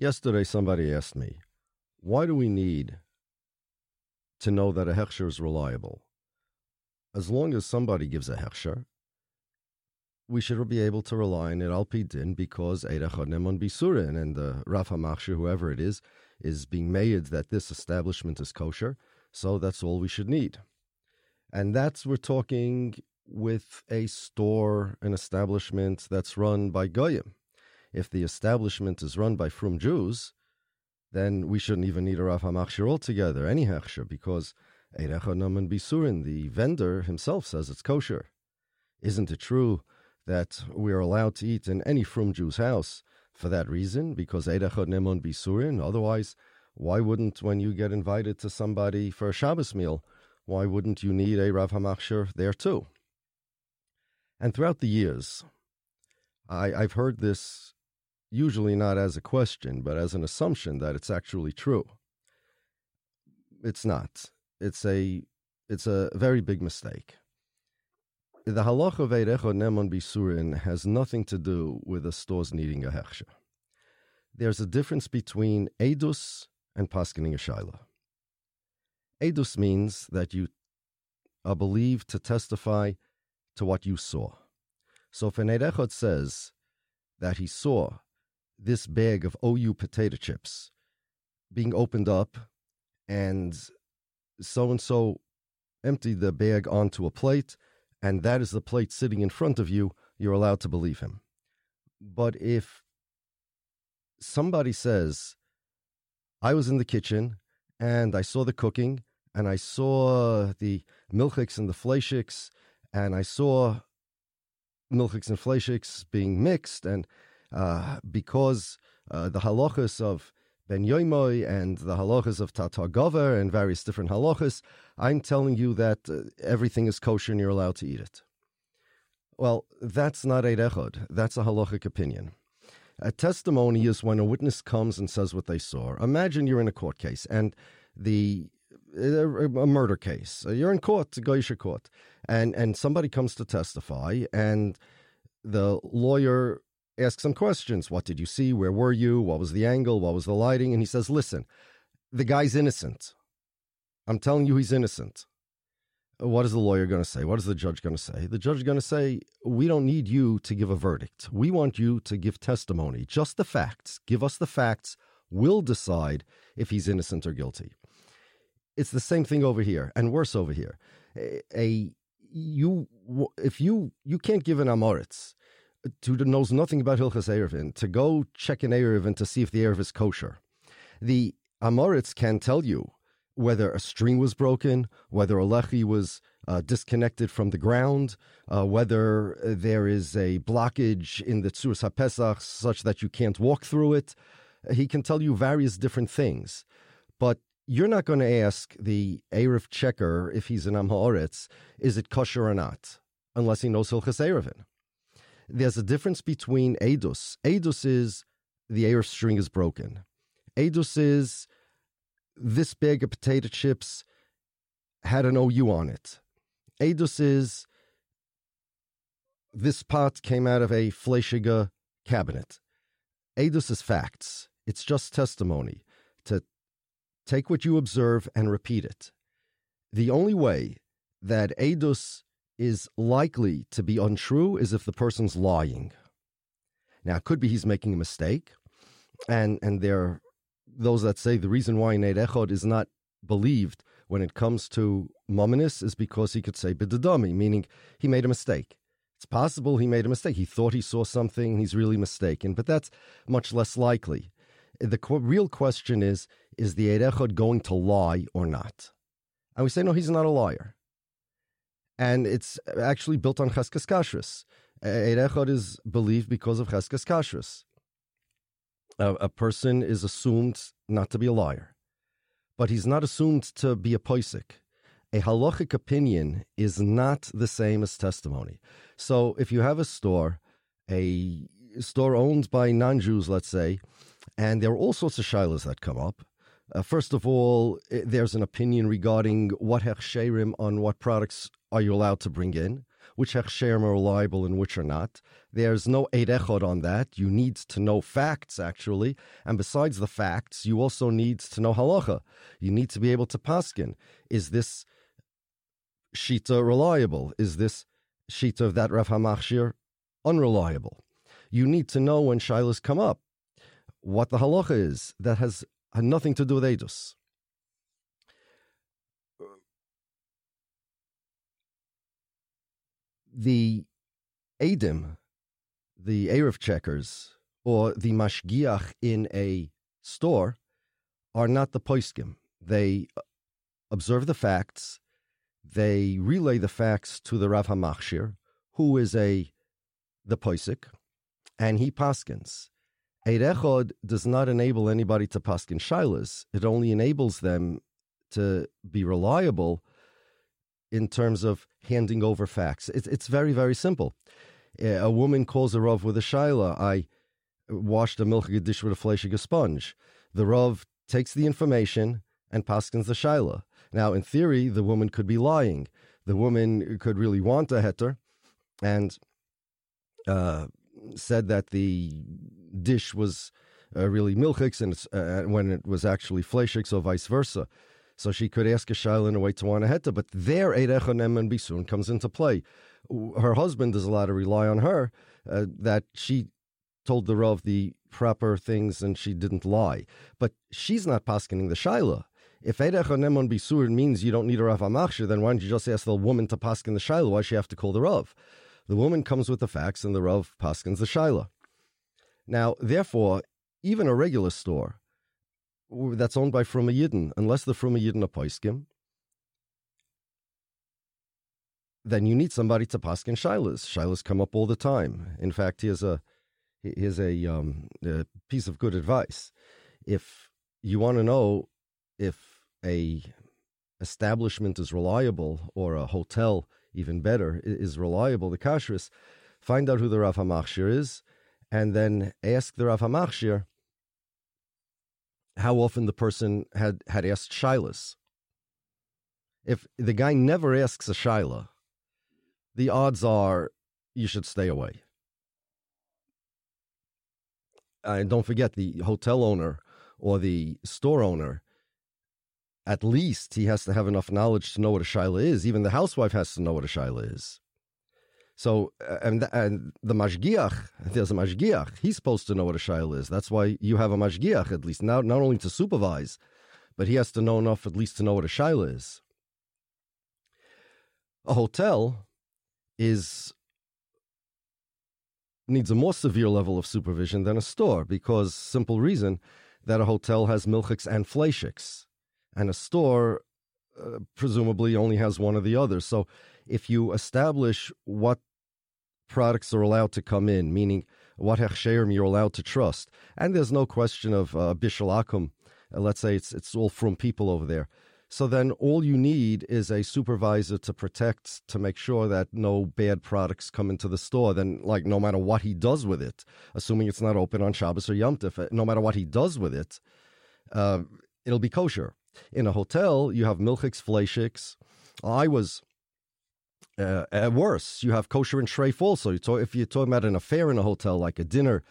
Yesterday, somebody asked me, why do we need to know that a hechsher is reliable? As long as somebody gives a hechsher, we should be able to rely on it al din because Eidachad Bisurin and the Rav HaMachshir, whoever it is, is being made that this establishment is kosher. So that's all we should need. And that's, we're talking with a store, an establishment that's run by Goyim if the establishment is run by frum Jews, then we shouldn't even need a Rav HaMachshir altogether, any Hechsher, because Eirecha Naman Bisurin, the vendor himself says it's kosher. Isn't it true that we are allowed to eat in any frum Jew's house for that reason? Because Eirecha Naman Bisurin, otherwise, why wouldn't, when you get invited to somebody for a Shabbos meal, why wouldn't you need a Rav HaMachshir there too? And throughout the years, I, I've heard this usually not as a question, but as an assumption that it's actually true. It's not. It's a it's a very big mistake. The halacha of Eirecha Nemon Bisurin has nothing to do with the stores needing a hechsher. There's a difference between edus and paskening a shaila. Edus means that you are believed to testify to what you saw. So if an Eirechot says that he saw this bag of OU potato chips being opened up and so and so emptied the bag onto a plate and that is the plate sitting in front of you, you're allowed to believe him. But if somebody says, I was in the kitchen and I saw the cooking and I saw the milchiks and the fleishiks and I saw milchiks and fleishiks being mixed and uh, because uh, the halachas of Ben Yoimoy and the halachas of Tatar Gover and various different halachas, I'm telling you that uh, everything is kosher and you're allowed to eat it. Well, that's not a echod. That's a halachic opinion. A testimony is when a witness comes and says what they saw. Imagine you're in a court case and the a, a murder case. You're in court, Goyish court, and and somebody comes to testify, and the lawyer ask some questions. What did you see? Where were you? What was the angle? What was the lighting? And he says, Listen, the guy's innocent. I'm telling you, he's innocent. What is the lawyer going to say? What is the judge going to say? The judge is going to say, We don't need you to give a verdict. We want you to give testimony, just the facts. Give us the facts. We'll decide if he's innocent or guilty. It's the same thing over here, and worse over here. A, a you if you you can't give an amoritz who knows nothing about Hilchas Erevin to go check an Erevin to see if the Erev is kosher. The Amoritz can tell you whether a string was broken, whether a lechi was uh, disconnected from the ground, uh, whether there is a blockage in the Tzuras HaPesach such that you can't walk through it. He can tell you various different things. But you're not going to ask the Erev checker if he's an Am is it kosher or not, unless he knows Hilchas Erevin there's a difference between edus. Edus is the air string is broken. Edus is this bag of potato chips had an OU on it. Edus is this pot came out of a Fleischiger cabinet. Edus is facts. It's just testimony to take what you observe and repeat it. The only way that Edus is likely to be untrue is if the person's lying. Now, it could be he's making a mistake, and and there are those that say the reason why Neid Echod is not believed when it comes to Mominis is because he could say bidadami, meaning he made a mistake. It's possible he made a mistake. He thought he saw something, he's really mistaken, but that's much less likely. The qu- real question is is the Eid Echod going to lie or not? And we say, no, he's not a liar and it's actually built on Cheskas Kashrus. Eid Echad is believed because of Cheskas Kashrus. A, a, person is assumed not to be a liar, but he's not assumed to be a poisik. A halachic opinion is not the same as testimony. So if you have a store, a store owned by non-Jews, let's say, and there are all sorts of shilas that come up, uh, first of all, there's an opinion regarding what hechsherim on what products are you allowed to bring in? which hechsherim are reliable and which are not. There's no eid on that. You need to know facts, actually. And besides the facts, you also need to know halacha. You need to be able to paskin. Is this shita reliable? Is this shita of that Rav HaMachshir unreliable? You need to know when shilas come up, what the halacha is. That has nothing to do with edus. the Adim, the Erev checkers, or the mashgiach in a store are not the poiskim. They uh, observe the facts, they relay the facts to the Rav HaMachshir, who is a the poisik, and he paskins. Eid Echod does not enable anybody to paskin shilas. It only enables them to be reliable in terms of handing over facts. It's, it's very, very simple. A woman calls a Rav with a Shaila. I washed a milk dish with a fleshige sponge. The Rav takes the information and paskins the Shaila. Now, in theory, the woman could be lying. The woman could really want a heter and uh, said that the dish was uh, really milchiks and uh, when it was actually fleshik, or vice versa so she could ask a shaila in a way to want heta. But there, Eirechonem and Bisun comes into play. Her husband is allowed to rely on her uh, that she told the Rav the proper things and she didn't lie. But she's not paskening the shaila. If Eirechonem on Bisur means you don't need a Rav Amachshir, then why don't you just ask the woman to paskin the shaila? Why she have to call the Rav? The woman comes with the facts and the Rav paskins the shaila. Now, therefore, even a regular store that's owned by Fruma Yidden, unless the Fruma Yidden are poiskim, then you need somebody to paskin shilas. Shilas come up all the time. In fact, here's a here's a, um, a piece of good advice. If you want to know if a establishment is reliable or a hotel, even better, is reliable, the kashrus, find out who the Rav HaMachshir is, and then ask the Rav HaMachshir how often the person had, had asked Shilas. If the guy never asks a Shilah, the odds are you should stay away. And don't forget the hotel owner or the store owner, at least he has to have enough knowledge to know what a Shilah is. Even the housewife has to know what a Shilah is. So, and and the mashgiach, there's a mashgiach. He's supposed to know what a shail is. That's why you have a mashgiach at least, not not only to supervise, but he has to know enough at least to know what a shail is. A hotel is needs a more severe level of supervision than a store because simple reason that a hotel has milchiks and fleishiks, and a store uh, presumably only has one or the other. So if you establish what products are allowed to come in, meaning what hechsherim you're allowed to trust. And there's no question of uh, bishul akum. Uh, let's say it's it's all from people over there. So then all you need is a supervisor to protect, to make sure that no bad products come into the store. Then, like, no matter what he does with it, assuming it's not open on Shabbos or Yom Tov, no matter what he does with it, uh, it'll be kosher. In a hotel, you have milchiks, fleishiks. I was uh, uh, worse, you have kosher and treif also. Talk, if you're talking about an affair in a hotel, like a dinner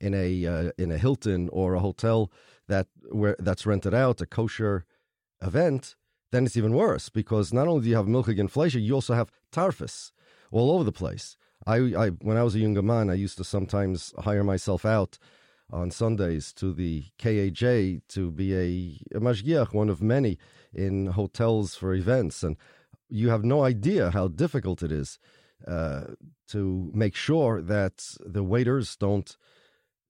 in a uh, in a Hilton or a hotel that where that's rented out, a kosher event, then it's even worse because not only do you have milchig and fleischer, you also have tarfus all over the place. I, I when I was a younger man, I used to sometimes hire myself out on Sundays to the KAJ to be a, a mashgiach, one of many in hotels for events, and you have no idea how difficult it is uh, to make sure that the waiters don't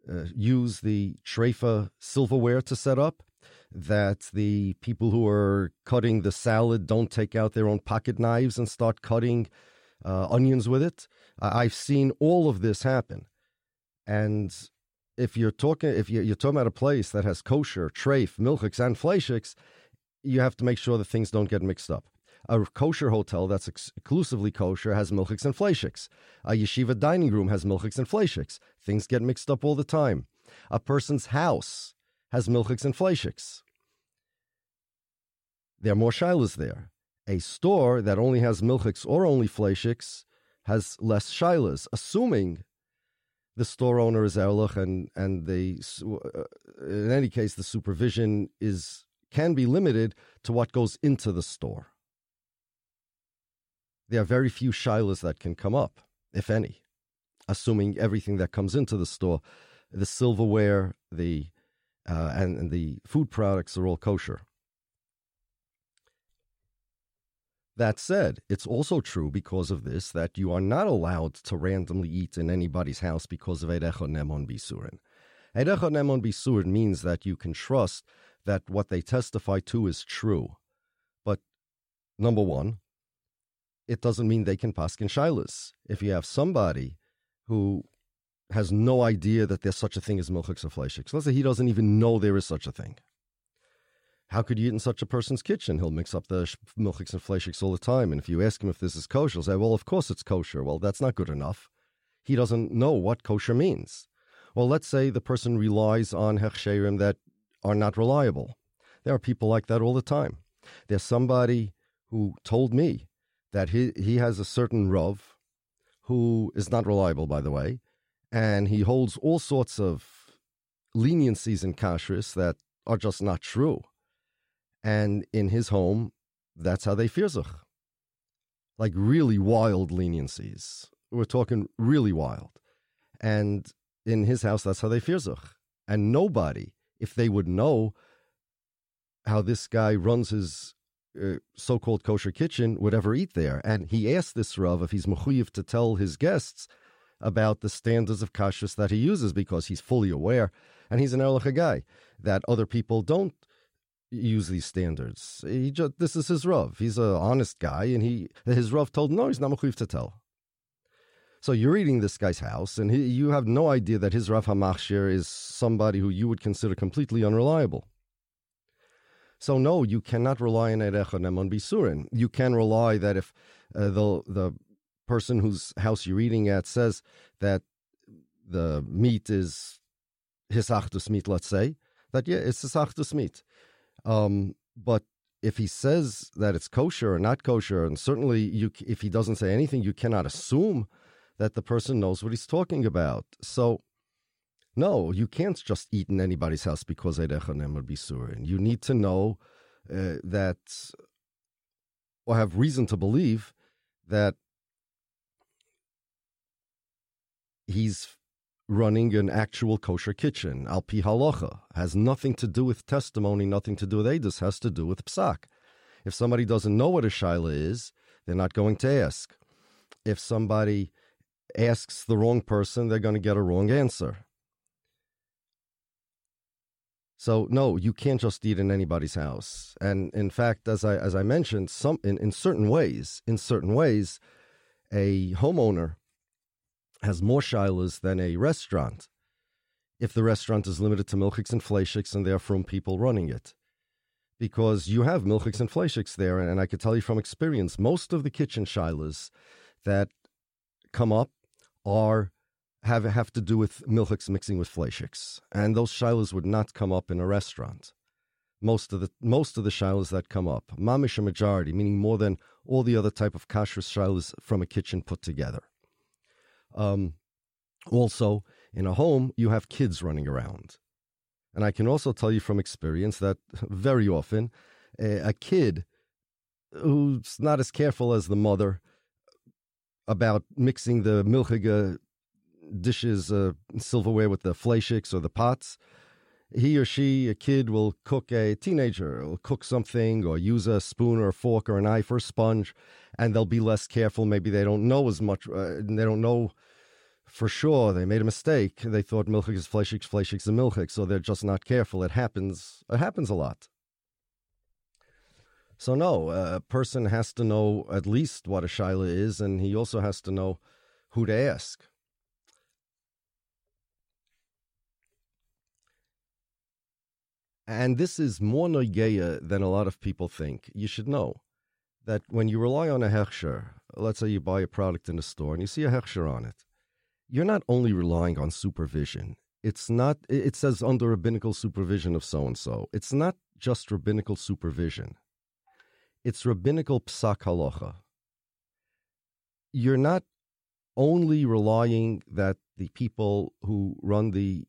uh, use the treifa silverware to set up, that the people who are cutting the salad don't take out their own pocket knives and start cutting uh, onions with it. I've seen all of this happen, and if you're talking if you're talking about a place that has kosher, treif, milchiks, and fleishiks, you have to make sure that things don't get mixed up. A kosher hotel that's exclusively kosher has milchiks and fleishiks. A yeshiva dining room has milchiks and fleishiks. Things get mixed up all the time. A person's house has milchiks and fleishiks. There are more shilas there. A store that only has milchiks or only fleishiks has less shilas, assuming the store owner is Erlich and and the uh, in any case the supervision is can be limited to what goes into the store. There are very few shilas that can come up, if any, assuming everything that comes into the store, the silverware, the uh, and, and the food products are all kosher. That said, it's also true because of this that you are not allowed to randomly eat in anybody's house because of Erecha Nemon Bisurin. Erecha Nemon Bisurin means that you can trust that what they testify to is true. But number one, it doesn't mean they can paskin shilas. If you have somebody who has no idea that there's such a thing as milchiks or fleishiks, let's say he doesn't even know there is such a thing. How could you eat in such a person's kitchen? He'll mix up the milchiks and fleishiks all the time. And if you ask him if this is kosher, he'll say, well, of course it's kosher. Well, that's not good enough. He doesn't know what kosher means. Well, let's say the person relies on hechsherim that are not reliable. There are people like that all the time. There's somebody who told me that he, he has a certain Rav who is not reliable, by the way, and he holds all sorts of leniencies in kashrus that are just not true. And in his home, that's how they firzach. Like really wild leniencies. We're talking really wild. And in his house, that's how they firzach. And nobody, if they would know how this guy runs his uh, so-called kosher kitchen, would ever eat there. And he asked this Rav if he's mechuyev to tell his guests about the standards of kashrus that he uses because he's fully aware, and he's an erlicha guy, that other people don't use these standards. He just, this is his Rav. He's an honest guy, and he his Rav told him, no, he's not mechuyev to tell. So you're eating this guy's house, and he, you have no idea that his Rav Hamachshir is somebody who you would consider completely unreliable. So no, you cannot rely on Erecha Nemon Bisurin. You can rely that if uh, the the person whose house you're eating at says that the meat is Hisachdus meat, let's say, that yeah, it's Hisachdus meat. Um, but if he says that it's kosher or not kosher, and certainly you, if he doesn't say anything, you cannot assume that the person knows what he's talking about. So, no, you can't just eat in anybody's house because Eidechanem would be surin. You need to know uh, that, or have reason to believe that he's running an actual kosher kitchen. Al pi halacha has nothing to do with testimony, nothing to do with edus, has to do with psak. If somebody doesn't know what a shaila is, they're not going to ask. If somebody asks the wrong person, they're going to get a wrong answer. So no, you can't just eat in anybody's house. And in fact, as I as I mentioned, some in, in certain ways, in certain ways, a homeowner has more shilas than a restaurant if the restaurant is limited to milchiks and fleishiks and they're from people running it. Because you have milchiks and fleishiks there, and I can tell you from experience, most of the kitchen shilas that come up are have have to do with milchiks mixing with fleishiks, and those shilas would not come up in a restaurant. Most of the most of the shilas that come up, mamish a majority, meaning more than all the other type of kashrus shilas from a kitchen put together. Um, also, in a home, you have kids running around. And I can also tell you from experience that very often a, a kid who's not as careful as the mother about mixing the milchiga dishes, uh, silverware with the fleishiks or the pots, he or she, a kid, will cook a teenager, will cook something or use a spoon or a fork or a knife or a sponge, and they'll be less careful. Maybe they don't know as much, uh, they don't know for sure. They made a mistake. They thought milchik is fleischik, fleischik is milchik, so they're just not careful. It happens. It happens a lot. So no, a person has to know at least what a shaila is, and he also has to know who to ask. And this is more noigeya than a lot of people think. You should know that when you rely on a hechsher, let's say you buy a product in a store and you see a hechsher on it, you're not only relying on supervision. It's not, it says under rabbinical supervision of so and so. It's not just rabbinical supervision, it's rabbinical psak halacha. You're not only relying that the people who run the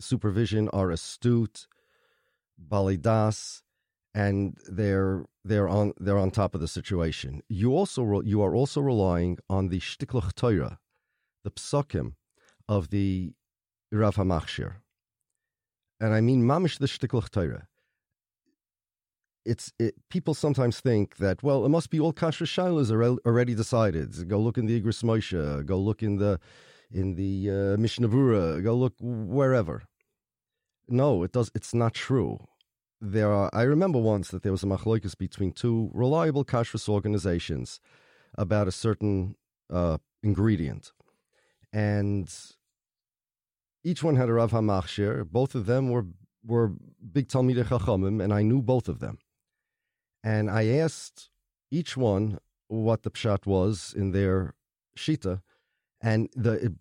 supervision are astute, balidas, and they're they're on they're on top of the situation. You also you are also relying on the shtiklach Torah, the psukim of the Rav Hamachshir, and I mean mamish the shtiklach Torah. It's it, people sometimes think that well, it must be all kasher shilas are already decided. Go look in the Igros Moshe, go look in the in the uh, Mishnah Berurah, go look wherever. No, it does. It's not true there are. I remember once that there was a machloikus between two reliable kashrus organizations about a certain uh, ingredient, and each one had a Rav Hamachshir. Both of them were were big Talmidei Chachamim, and I knew both of them. And I asked each one what the pshat was in their shita, and the, it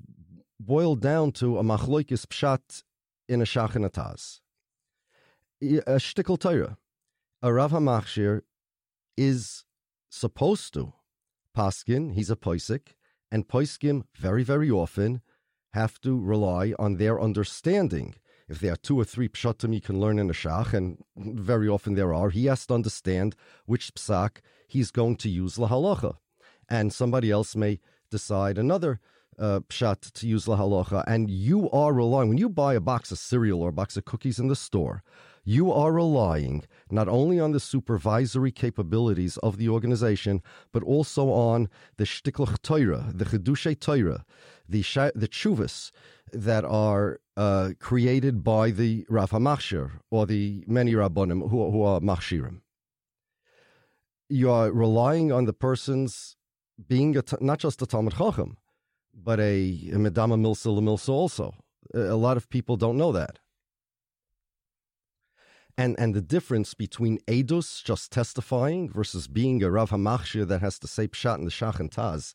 boiled down to a machloikis pshat in a Shach and Taz a shtickle Torah. A Rav HaMachshir is supposed to paskin, he's a poisik, and poiskim very, very often have to rely on their understanding. If there are two or three pshatim you can learn in a shach, and very often there are, he has to understand which psak he's going to use lahalacha. And somebody else may decide another uh, pshat to use lahalacha, and you are relying, when you buy a box of cereal or a box of cookies in the store, you are relying not only on the supervisory capabilities of the organization, but also on the shtiklach Torah, the chedushay Torah, the sh- the chuvas that are uh, created by the Rav HaMachshir or the many Rabbonim who, who are Machshirim. You are relying on the person's being not just a Talmud Chacham, but a, a Medama Milsa Milsa also. A lot of people don't know that and and the difference between edus, just testifying, versus being a Rav Hamachshir that has to say pshat in the Shach and Taz,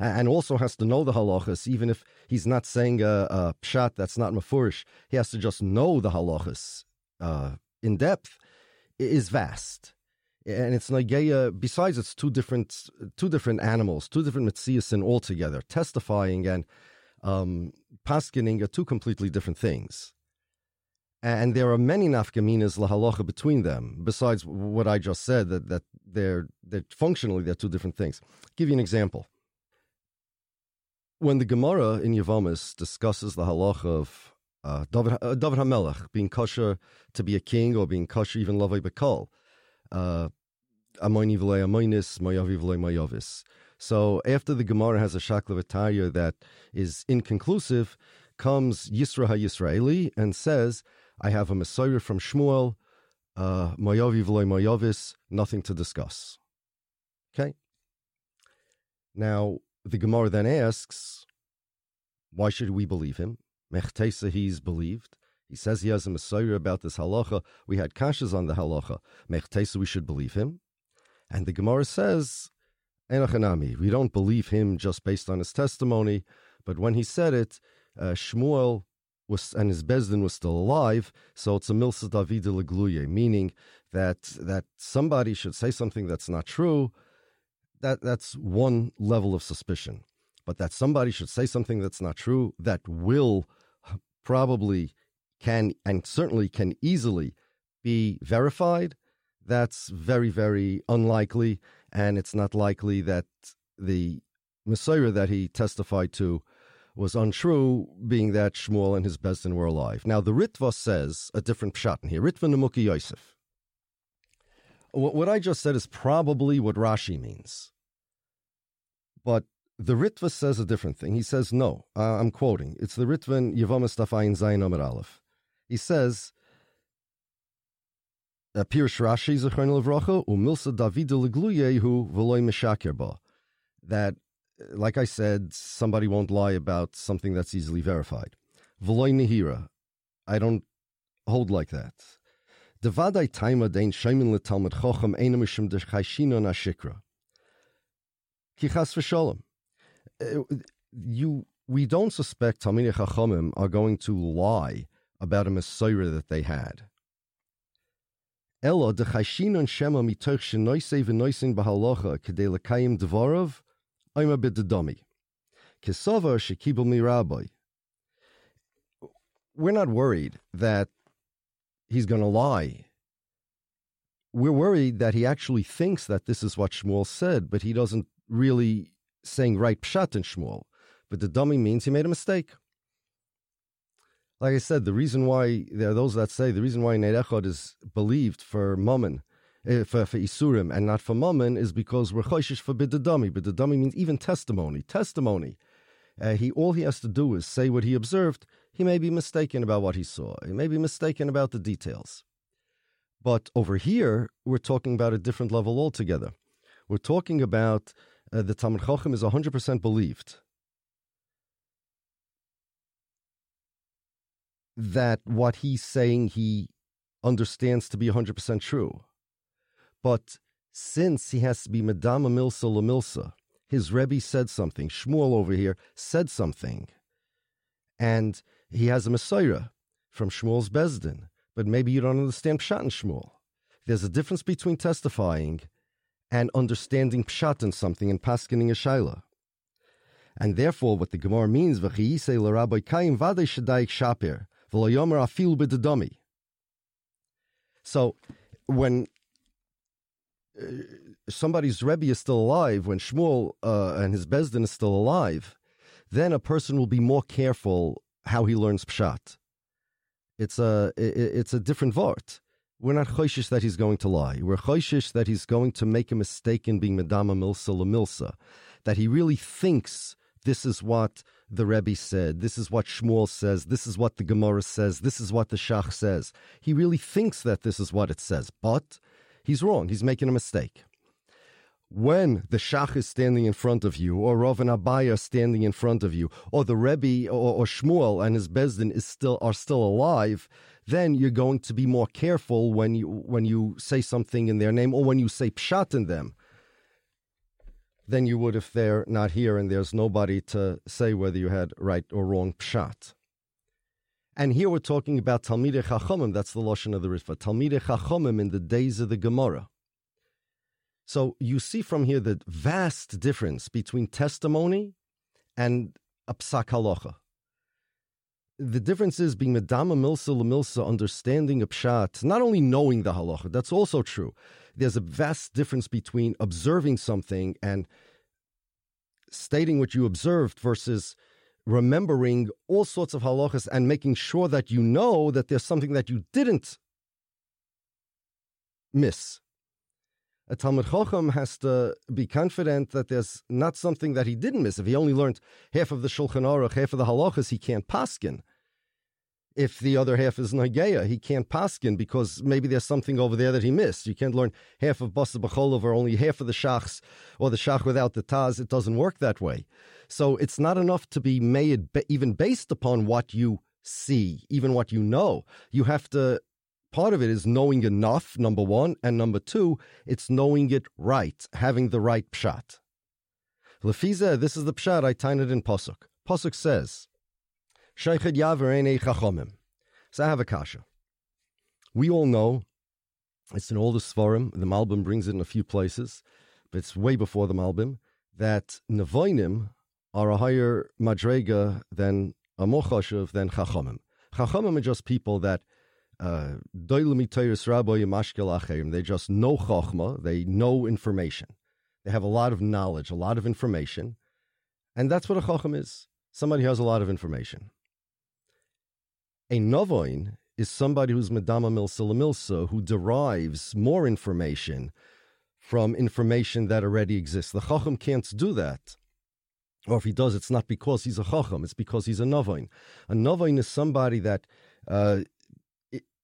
and also has to know the halachas, even if he's not saying a, a pshat that's not mafurish, he has to just know the halachas uh, in depth, is vast. And it's nageya. Besides, it's two different, two different animals, two different mitziasin altogether. Testifying and um, paskining are two completely different things. And there are many nafkaminas lahalacha between them, besides what I just said, that, that they're, they're functionally they're two different things. I'll give you an example. When the Gemara in Yavamis discusses the halacha of uh, David, uh, David HaMelech being kosher to be a king or being kosher even lavai bekal, uh, So after the Gemara has a shakla that is inconclusive, comes Yisra HaYisraeli and says I have a mesorah from Shmuel, uh, Mayavi v'loy Mayavis, nothing to discuss. Okay? Now, the Gemara then asks, why should we believe him? Mechtesa, he's believed. He says he has a mesorah about this halacha. We had kashas on the halacha. Mechtesa, we should believe him. And the Gemara says, Enochanami, we don't believe him just based on his testimony, but when he said it, uh, Shmuel was and his bezdin was still alive, so it's a milsa David legluye, meaning that that somebody should say something that's not true. That that's one level of suspicion, but that somebody should say something that's not true that will probably can and certainly can easily be verified. That's very very unlikely, and it's not likely that the mesorah that he testified to was untrue, being that Shmuel and his Bezdin were alive. Now, the Ritva says a different pshat in here. Ritva Nemuki Yosef. What I just said is probably what Rashi means. But the Ritva says a different thing. He says, no, uh, I'm quoting. It's the Ritva in Yevamas Tafayin Zayin Omer Aleph. He says, Pirish Rashi Levracha, Umilsa David Legluyehu Veloy Meshaker That like I said, somebody won't lie about something that's easily verified. V'loy nehira. I don't hold like that. Devadai taima dein shaimin letalmud chochem ena mishum nashikra. Kichas. Uh, you, we don't suspect Talmidei Chachamim are going to lie about a mesorah that they had. Dechayshino shema mitoch v'noisin kedei dvorov shekibel. We're not worried that he's going to lie. We're worried that he actually thinks that this is what Shmuel said, but he doesn't really saying right pshat in Shmuel. But the dummy means he made a mistake. Like I said, the reason why there are those that say the reason why Neirechot is believed for Mammon, uh, for, for Isurim, and not for Mammon is because we're choishish for bidadami. Bidadami means even testimony. Testimony. Uh, he all he has to do is say what he observed. He may be mistaken about what he saw. He may be mistaken about the details. But over here, we're talking about a different level altogether. We're talking about uh, the Talmud Chochem is 100% believed that what he's saying he understands to be 100% true. But since he has to be Madama Milsa Lamilsa, his Rebbe said something, Shmuel over here said something, and he has a mesorah from Shmuel's Bezdin, but maybe you don't understand Pshat in Shmuel. There's a difference between testifying and understanding Pshat in something and paskening a Shaila. And therefore, what the Gemara means, V'chiyise l'rabbi kayim vadei shadayik shapir, v'loyomer afil b'dedami. So, when uh, somebody's Rebbe is still alive, when Shmuel uh, and his Bezdin is still alive, then a person will be more careful how he learns Pshat. It's a, it's a different vort. We're not choishish that he's going to lie. We're choishish that he's going to make a mistake in being Madama Milsa Lamilsa. That he really thinks this is what the Rebbe said, this is what Shmuel says, this is what the Gemara says, this is what the Shach says. He really thinks that this is what it says, but he's wrong. He's making a mistake. When the Shach is standing in front of you, or Rav and Abaye standing in front of you, or the Rebbe or, or Shmuel and his Bezdin is still are still alive, then you're going to be more careful when you when you say something in their name or when you say pshat in them than you would if they're not here and there's nobody to say whether you had right or wrong pshat. And here we're talking about Talmidei Chachomim. That's the lashon of the Ritva. Talmidei Chachomim in the days of the Gemara. So you see from here the vast difference between testimony and a psak halacha the difference is being Madama milsa Lamilsa, understanding a pshat, not only knowing the halacha, that's also true. There's a vast difference between observing something and stating what you observed versus remembering all sorts of halachas and making sure that you know that there's something that you didn't miss. A Talmud Chacham has to be confident that there's not something that he didn't miss. If he only learned half of the Shulchan Aruch, half of the halachas, he can't paskin if the other half is Nageya. He can't paskin because maybe there's something over there that he missed. You can't learn half of Basa B'cholov or only half of the Shachs or the Shach without the Taz. It doesn't work that way. So it's not enough to be made even based upon what you see, even what you know. You have to, part of it is knowing enough, number one. And number two, it's knowing it right, having the right pshat. Lefiza, this is the pshat I tied it in Pasuk. Pasuk says, Sheikhid Yaver Chachomim. So I have a kasha. We all know it's in all the Svarim, the Malbim brings it in a few places, but it's way before the Malbim, that Nevoinim are a higher madrega than a mochashav than Chachomim. Chachomim are just people that uh, they just know chachma, they know information. They have a lot of knowledge, a lot of information. And that's what a chacham is. Somebody who has a lot of information. A novoin is somebody who's medama milsa milsa, who derives more information from information that already exists. The chacham can't do that. Or if he does, it's not because he's a chacham, it's because he's a novoin. A novoin is somebody that uh,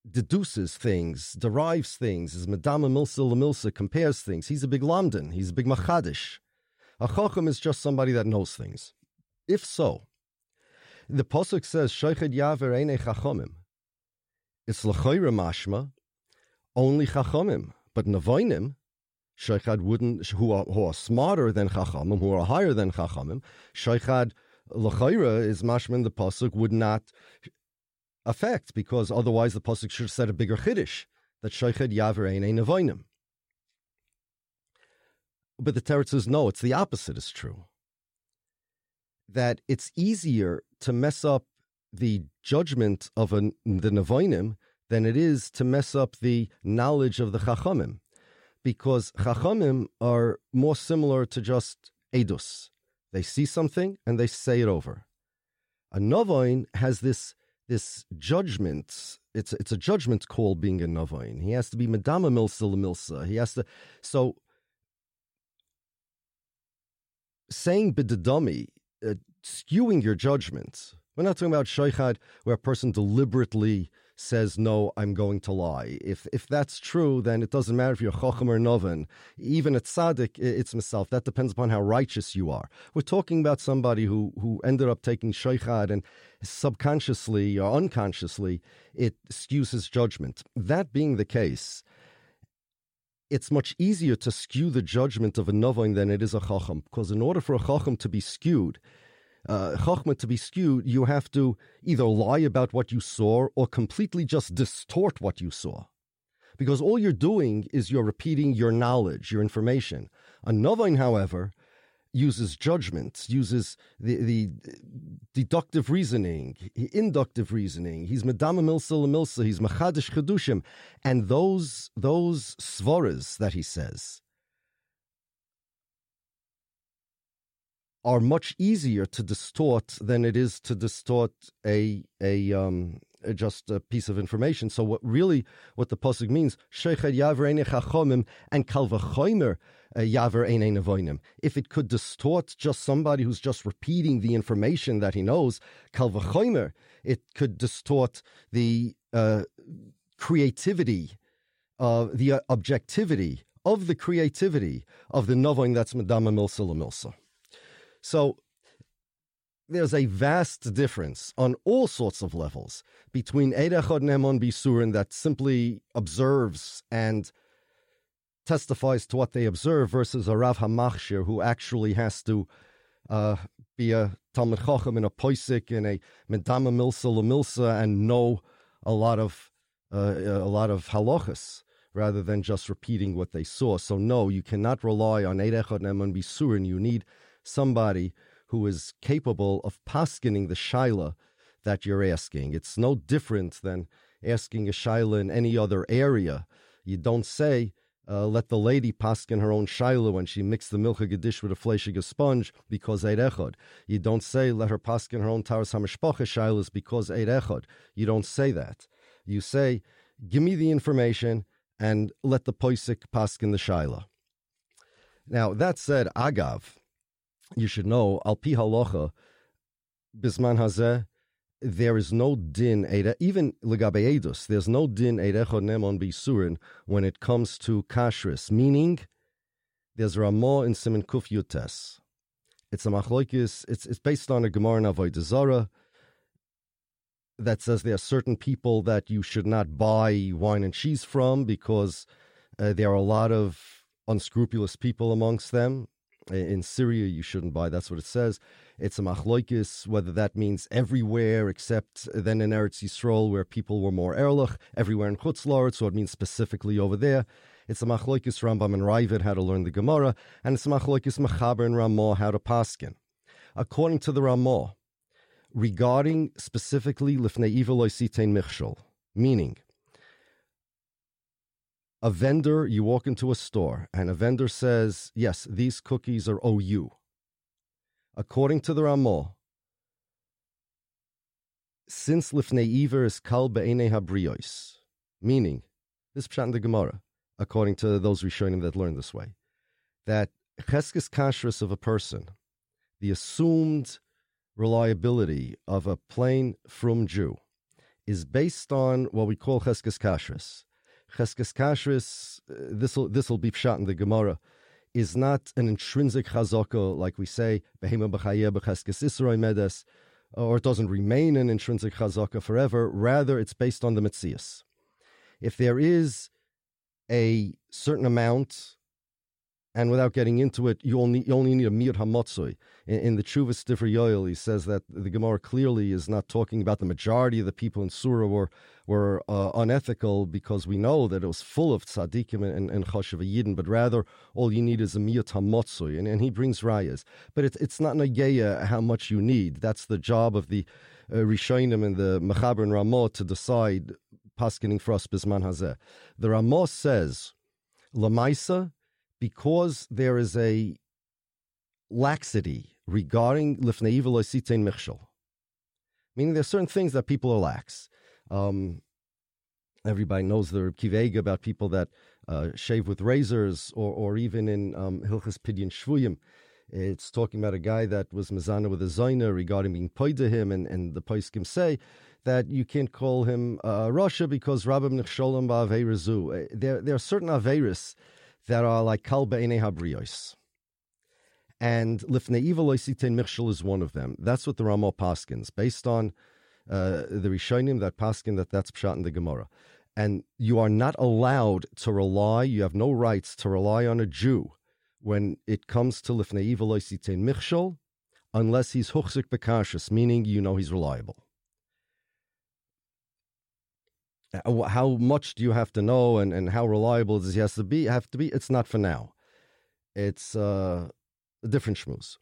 deduces things, derives things, is medama milsa milsa, compares things. He's a big lamdan, he's a big machadish. A chacham is just somebody that knows things. If so, the pasuk says Shoiched Yaver Eine Chachomim. It's Lachoira Mashma, only Chachomim, but Navoinim, Shoichad wouldn't who are, who are smarter than Chachamim, who are higher than Chachamim. Shoichad Lachoira is Mashma the pasuk would not affect because otherwise the pasuk should have said a bigger chiddush that Shoiched Yaver Eine Navoinim. But the Teretz says no, it's the opposite is true that it's easier to mess up the judgment of a, the Nevoinim than it is to mess up the knowledge of the Chachamim, because Chachamim are more similar to just Edus. They see something and they say it over. A Novoin has this this judgment. It's it's a judgment call being a Novoin. He has to be Madama Milsa Milsa. He has to so saying bidadami, uh, skewing your judgment. We're not talking about shaykhad where a person deliberately says, no, I'm going to lie. If if that's true, then it doesn't matter if you're chacham or noven. Even at tzaddik, it's myself. That depends upon how righteous you are. We're talking about somebody who, who ended up taking shaykhad and subconsciously or unconsciously, it skews his judgment. That being the case, it's much easier to skew the judgment of a novain than it is a chacham, because in order for a chacham to be skewed, uh, chachma to be skewed, you have to either lie about what you saw or completely just distort what you saw. Because all you're doing is you're repeating your knowledge, your information. A novain, however, uses judgment, uses the, the deductive reasoning, inductive reasoning. He's medama milsa milsa. He's machadish chedushim, and those those svaras that he says are much easier to distort than it is to distort a a um just a piece of information. So what really what the pasuk means, and kalvachomer uh, If it could distort just somebody who's just repeating the information that he knows, it could distort the uh, creativity, uh, the uh, objectivity of the creativity of the novoin that's medama milsa milsa. So there's a vast difference on all sorts of levels between Eidechod Nemon Bisurin that simply observes and testifies to what they observe versus a Rav Hamachshir who actually has to uh, be a Talmud Chacham in a Poisik in a Medama Milsa Lamilsa and know a lot of uh, a lot of halachas rather than just repeating what they saw. So no, you cannot rely on Eidechod Nemon Bisurin. You need somebody who is capable of paskining the shaila that you're asking. It's no different than asking a shaila in any other area. You don't say, uh, let the lady paskin her own shaila when she mixed the milk gedish with a fleshige sponge because eid. You don't say let her paskin her own taras hamishpacha shailas because eid. You don't say that. You say, give me the information and let the poisik paskin the shaila. Now that said, agav, you should know, al pi halacha, bisman hazeh, there is no din even legabeedus. There's no din erecho nemon bisurin when it comes to kashrus. Meaning, there's Ramah in Simon Kuf Yutes. It's a machloikis. It's it's based on a Gemara in Avodah that says there are certain people that you should not buy wine and cheese from because uh, there are a lot of unscrupulous people amongst them. In Syria, you shouldn't buy. That's what it says. It's a machloikis, whether that means everywhere except then in Eretz Yisrael, where people were more erlich, everywhere in Chutzlar, so it means specifically over there. It's a machloikis Rambam and Raavad how to learn the Gemara, and it's a machloikis Machaber and Ramah how to paskin. According to the Ramah, regarding specifically lifnei iver michshol, meaning a vendor, you walk into a store and a vendor says, Yes, these cookies are OU. According to the Ramah, since Lifnei Iver is Kal Be'ene Habriois, meaning, this pshat in the Gemara, according to those Rishonim that learn this way, that Cheskes Kashrus of a person, the assumed reliability of a plain from Jew, is based on what we call Cheskes Kashrus Cheskes Kashrus, uh, this will this will be shot in the Gemara, is not an intrinsic chazaka like we say behema b'chayeh b'cheskes isroi medes, or it doesn't remain an intrinsic chazaka forever. Rather, it's based on the mitzias. If there is a certain amount and without getting into it, you only, you only need a mir hamotzoi. In, in the Chuvas Stiffer Yoel, he says that the Gemara clearly is not talking about the majority of the people in Surah were, were uh, unethical because we know that it was full of tzaddikim and, and yidden, but rather all you need is a mir hamotzoi, and, and he brings rayas. But it, it's not nageya how much you need. That's the job of the uh, Rishonim and the Mechaber and Ramah to decide paskening for us bisman hazeh. The Ramah says, Lamaisa, because there is a laxity regarding lifnei sitein michshol. Meaning there's certain things that people are lax. Um, everybody knows the kivega about people that uh, shave with razors, or, or even in um, Hilchas Pidyon Shvuyim, it's talking about a guy that was mezana with a zayna regarding being paid to him, and, and the paiskim say that you can't call him uh, rasha because Rabbim Nechsholim Ba'avei There, there are certain Averis that are like Kal Be'enei Habrios. And Lifnei Iver Michshol is one of them. That's what the Ramah Paskins, based on uh, the Rishonim that Paskin, that that's Pshat in the Gemara. And you are not allowed to rely, you have no rights to rely on a Jew when it comes to Lifnei Iver Michshol, unless he's Huchzik Bekashis, meaning you know he's reliable. Uh, how much do you have to know and, and how reliable does he has to be have to be it's not for now it's uh, a different shmooze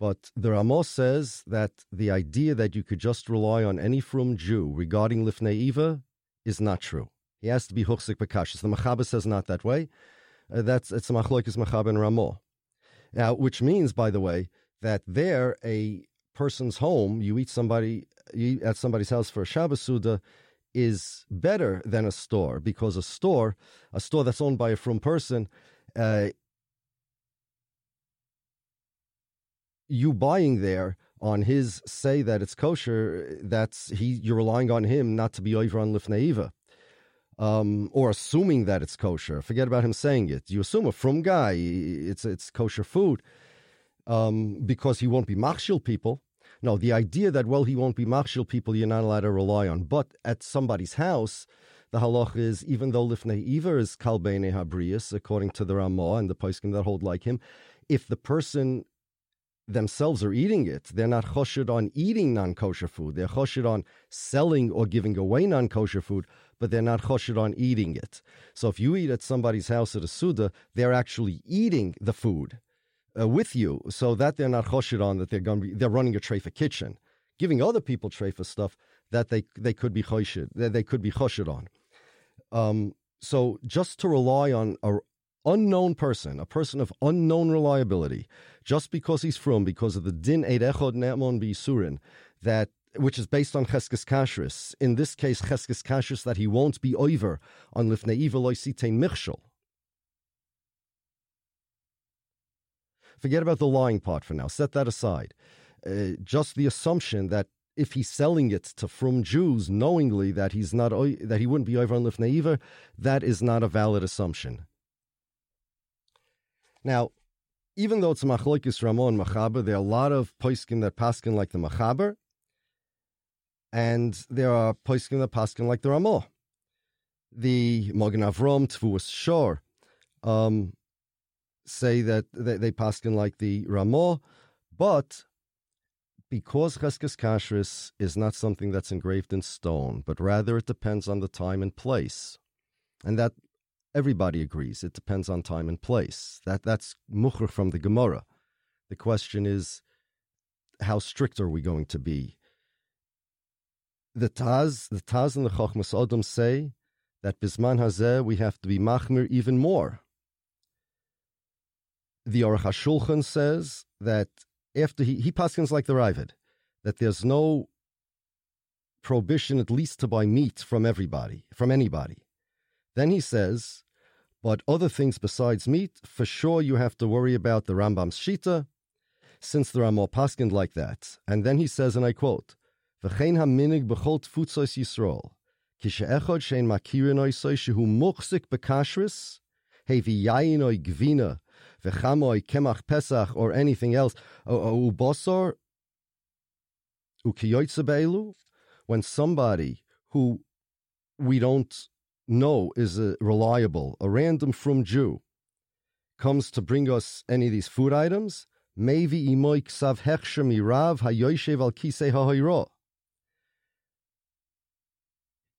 but the Ramos says that the idea that you could just rely on any from Jew regarding Lifnei Iver is not true. He has to be Huchsik Bekashis. The Machaber says not that way. Uh, that's it's a Machloikis Machaber and Ramo. Now, which means, by the way, that there a person's home, you eat somebody you eat at somebody's house for a Shabbos Suda, is better than a store because a store, a store that's owned by a from person, uh, you buying there on his say that it's kosher, that's he you're relying on him not to be over on lifneiva. Um, or assuming that it's kosher. Forget about him saying it. You assume a from guy, it's it's kosher food, um, because he won't be machshil people. No, the idea that, well, he won't be machshil people you're not allowed to rely on. But at somebody's house, the halach is, even though lifnei iver is kalbene habrius, according to the Ramah and the poskim that hold like him, if the person themselves are eating it, they're not choshed on eating non-kosher food. They're choshed on selling or giving away non-kosher food, but they're not choshed on eating it. So if you eat at somebody's house at a Suda, they're actually eating the food uh, with you so that they're not choshed on that they're going to be, they're running a treifa kitchen, giving other people treifa stuff that they they could be choshed, that they could be choshed on. Um, so just to rely on a unknown person, a person of unknown reliability, just because he's from, because of the din eid echod ne'mon that which is based on cheskes kashrus. In this case, cheskes kashrus that he won't be over on lifnei iver michshol. Forget about the lying part for now. Set that aside. Uh, just the assumption that if he's selling it to from Jews knowingly that he's not that he wouldn't be over on Lifnei that is not a valid assumption. Now, even though it's Machloikis Ramon Machaber, there are a lot of poiskin that paskin like the Machaber, and there are poiskin that paskin like the Ramah. The Mogen Avrom, Tvuas Shor, um, say that they, they paskin like the Ramah, but because Cheskes Kashrus is not something that's engraved in stone, but rather it depends on the time and place. And that everybody agrees. It depends on time and place. That that's mucher from the Gemara. The question is, how strict are we going to be? The Taz, the Taz and the Chochmas Odom say that bisman hazeh we have to be machmir even more the Aruch HaShulchan says that after he, he paskins like the Raavad, that there's no prohibition at least to buy meat from everybody, from anybody. Then he says, but other things besides meat, for sure you have to worry about the Rambam's Shita, since there are more paskind like that. And then he says, and I quote, V'chein haminig b'chol tfutzos Yisrael, kishe'echod shein makirin oisoi shehu muchzik bekashris, hevi gvina, v'chamoy kemach pesach or anything else, ubosor ukiyotzebelu, when somebody who we don't know is a reliable, a random from Jew, comes to bring us any of these food items, maybe imoik sav hechsher mirav hayoyshev al kisei ha'hoiro.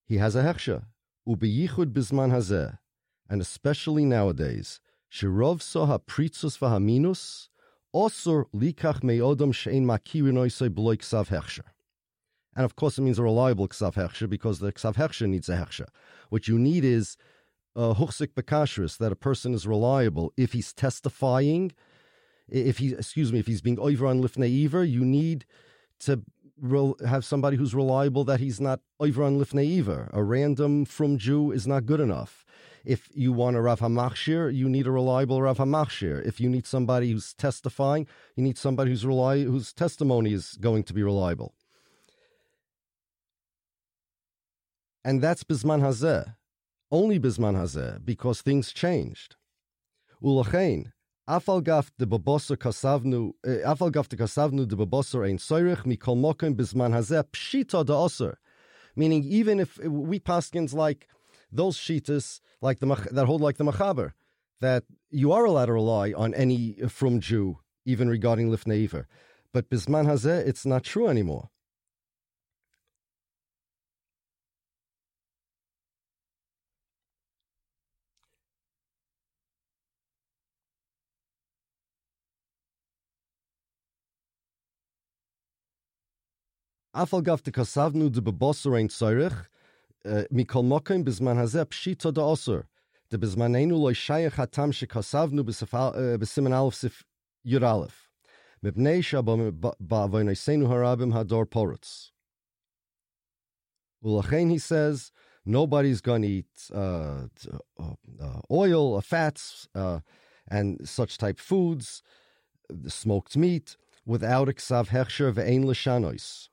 He has a hechsher, ubeyichud bisman hazeh, and especially nowadays, shirov soha pritzus vahaminus, osur likach meodom shein hechsher. And of course, it means a reliable ksav hechsher because the ksav hechsher needs a hechsher. What you need is a huchsik bekashris, that a person is reliable. If he's testifying, if he, excuse me, if he's being over on lifnei iver, you need to have somebody who's reliable that he's not over on lifnei iver. A random from Jew is not good enough. If you want a Rav HaMachshir, you need a reliable Rav HaMachshir. If you need somebody who's testifying, you need somebody who's reli- whose testimony is going to be reliable. And that's Bisman Hazeh, only Bisman Hazeh, because things changed. Ulachain, Afal gaf de babosser kasavnu, eh, afal gaf de babosser ein soirich mikol hazeh pshita osser. Meaning, even if we paskins like those shitas, like the that hold like the machaber, that you are allowed to rely on any from Jew, even regarding lifnei But bisman hazeh, it's not true anymore. Afal gaf de kasavnu de bebosser ein pshita de osser. De bizmanenu loy shayach hatam shekasavnu besimen alef sif yud alef. Mibnei shabam ba'avoynesenu harabim hador porutz. Ulachain, he says, nobody's going to eat uh, uh, oil, uh, fats, and such type foods, smoked meat, without a ksav hechsher ve'ein l'shanois.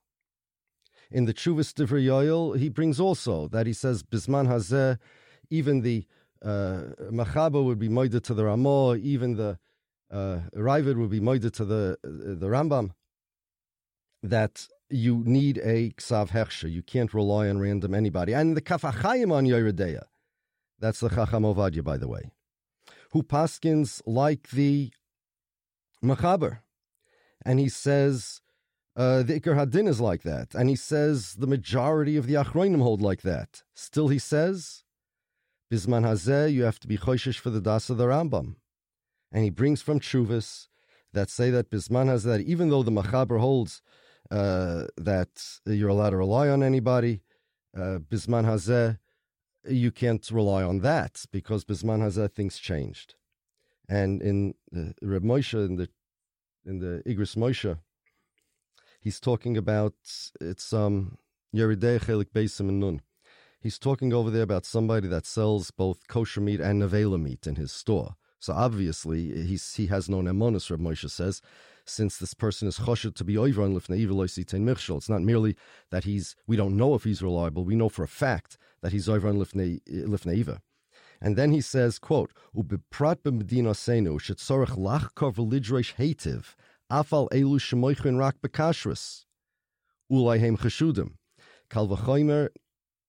In the Chuvas Divrei he brings also that he says Bisman Hazeh, even the uh, Machaba would be moided to the Ramah, even the uh, Raavad would be moided to the the Rambam. That you need a ksav hechsher. You can't rely on random anybody. And the kafachayim on Yeredeya, that's the Chacham Ovadia, by the way, who paskins like the Machaber, and he says uh, the Iker Hadin is like that, and he says the majority of the Achroinim hold like that. Still, he says, Bisman Hazeh, you have to be choishish for the Das of the Rambam. And he brings from Chuvas that say that Bisman Hazeh, that even though the Machaber holds uh, that you're allowed to rely on anybody, uh, Bisman Hazeh, you can't rely on that because Bisman Hazeh things changed. And in uh, Reb Moshe, in the in the Igros Moshe, he's talking about it's um Yeridei Chelik Beisim and Nun. He's talking over there about somebody that sells both kosher meat and nevela meat in his store. So obviously he's, he has no nemonis, Reb Moshe says, since this person is choshed to be over on lifnei michshol. It's not merely that he's we don't know if he's reliable. We know for a fact that he's over on lifnei And then he says, quote, Ubiprat b'medina senu shetzorach lachkov v'lidresh hativ afal elu shemoichin rak bekashrus, ulayhem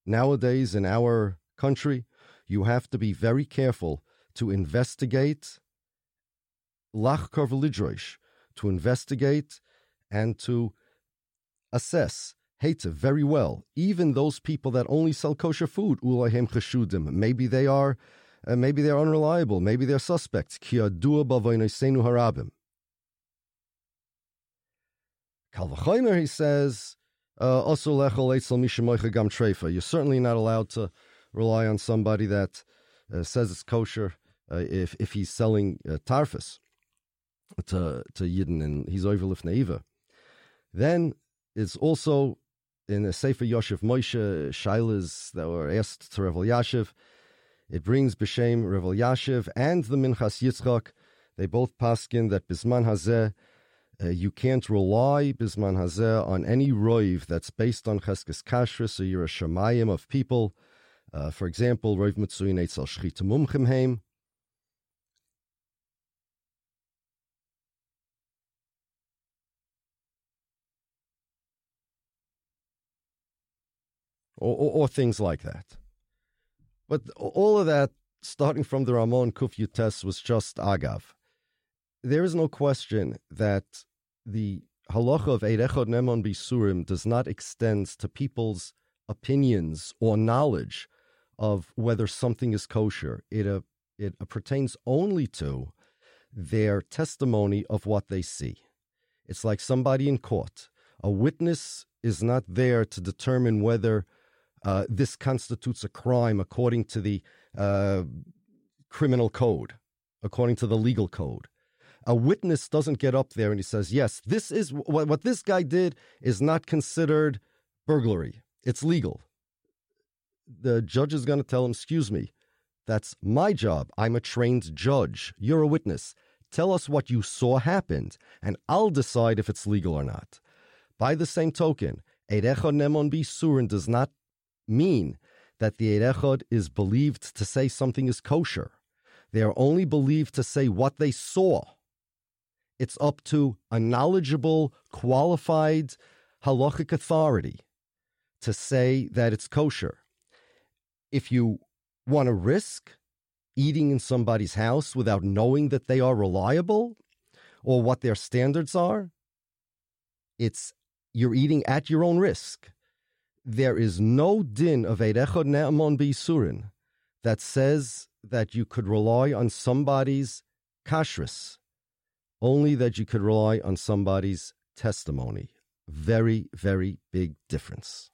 nowadays in our country, you have to be very careful to investigate lachkar to investigate and to assess Heta very well. Even those people that only sell kosher food, ulahem cheshudim, maybe they are, uh, maybe they're unreliable, maybe they're suspects. Ki harabim. Kalvachomer, he says, uh, you're certainly not allowed to rely on somebody that uh, says it's kosher uh, if, if he's selling uh, tarfus to, to Yidden and he's overlift neiva. Then it's also in the Sefer Yoshev Moshe Shailas that were asked to Reb Elyashiv. It brings B'Shem Reb Elyashiv and the Minchas Yitzchak. They both paskin that Bisman Hazeh uh, you can't rely, Bisman Hazeh, on any roiv that's based on Cheskes Kashrus, so you're a Shemayim of people. Uh, for example, roiv Mitzuyin Eitzel Shchita Mumchim Heim. Or, or, or, things like that. But all of that starting from the Ramon Kuf Yutes was just agav. There is no question that the halacha of Eirechod Nemon Bisurim does not extend to people's opinions or knowledge of whether something is kosher. It, uh, it uh, pertains only to their testimony of what they see. It's like somebody in court. A witness is not there to determine whether uh, this constitutes a crime according to the uh, criminal code, according to the legal code. A witness doesn't get up there and he says, Yes, this is what, what this guy did is not considered burglary. It's legal. The judge is going to tell him, Excuse me, that's my job. I'm a trained judge. You're a witness. Tell us what you saw happened, and I'll decide if it's legal or not. By the same token, Erecha Nemon Bisurin does not mean that the Erechod is believed to say something is kosher. They are only believed to say what they saw. It's up to a knowledgeable, qualified halachic authority to say that it's kosher. If you want to risk eating in somebody's house without knowing that they are reliable or what their standards are, it's you're eating at your own risk there is no din of Eirechod Ne'amon B'Yisurin that says that you could rely on somebody's kashrus, only that you could rely on somebody's testimony. Very, very big difference.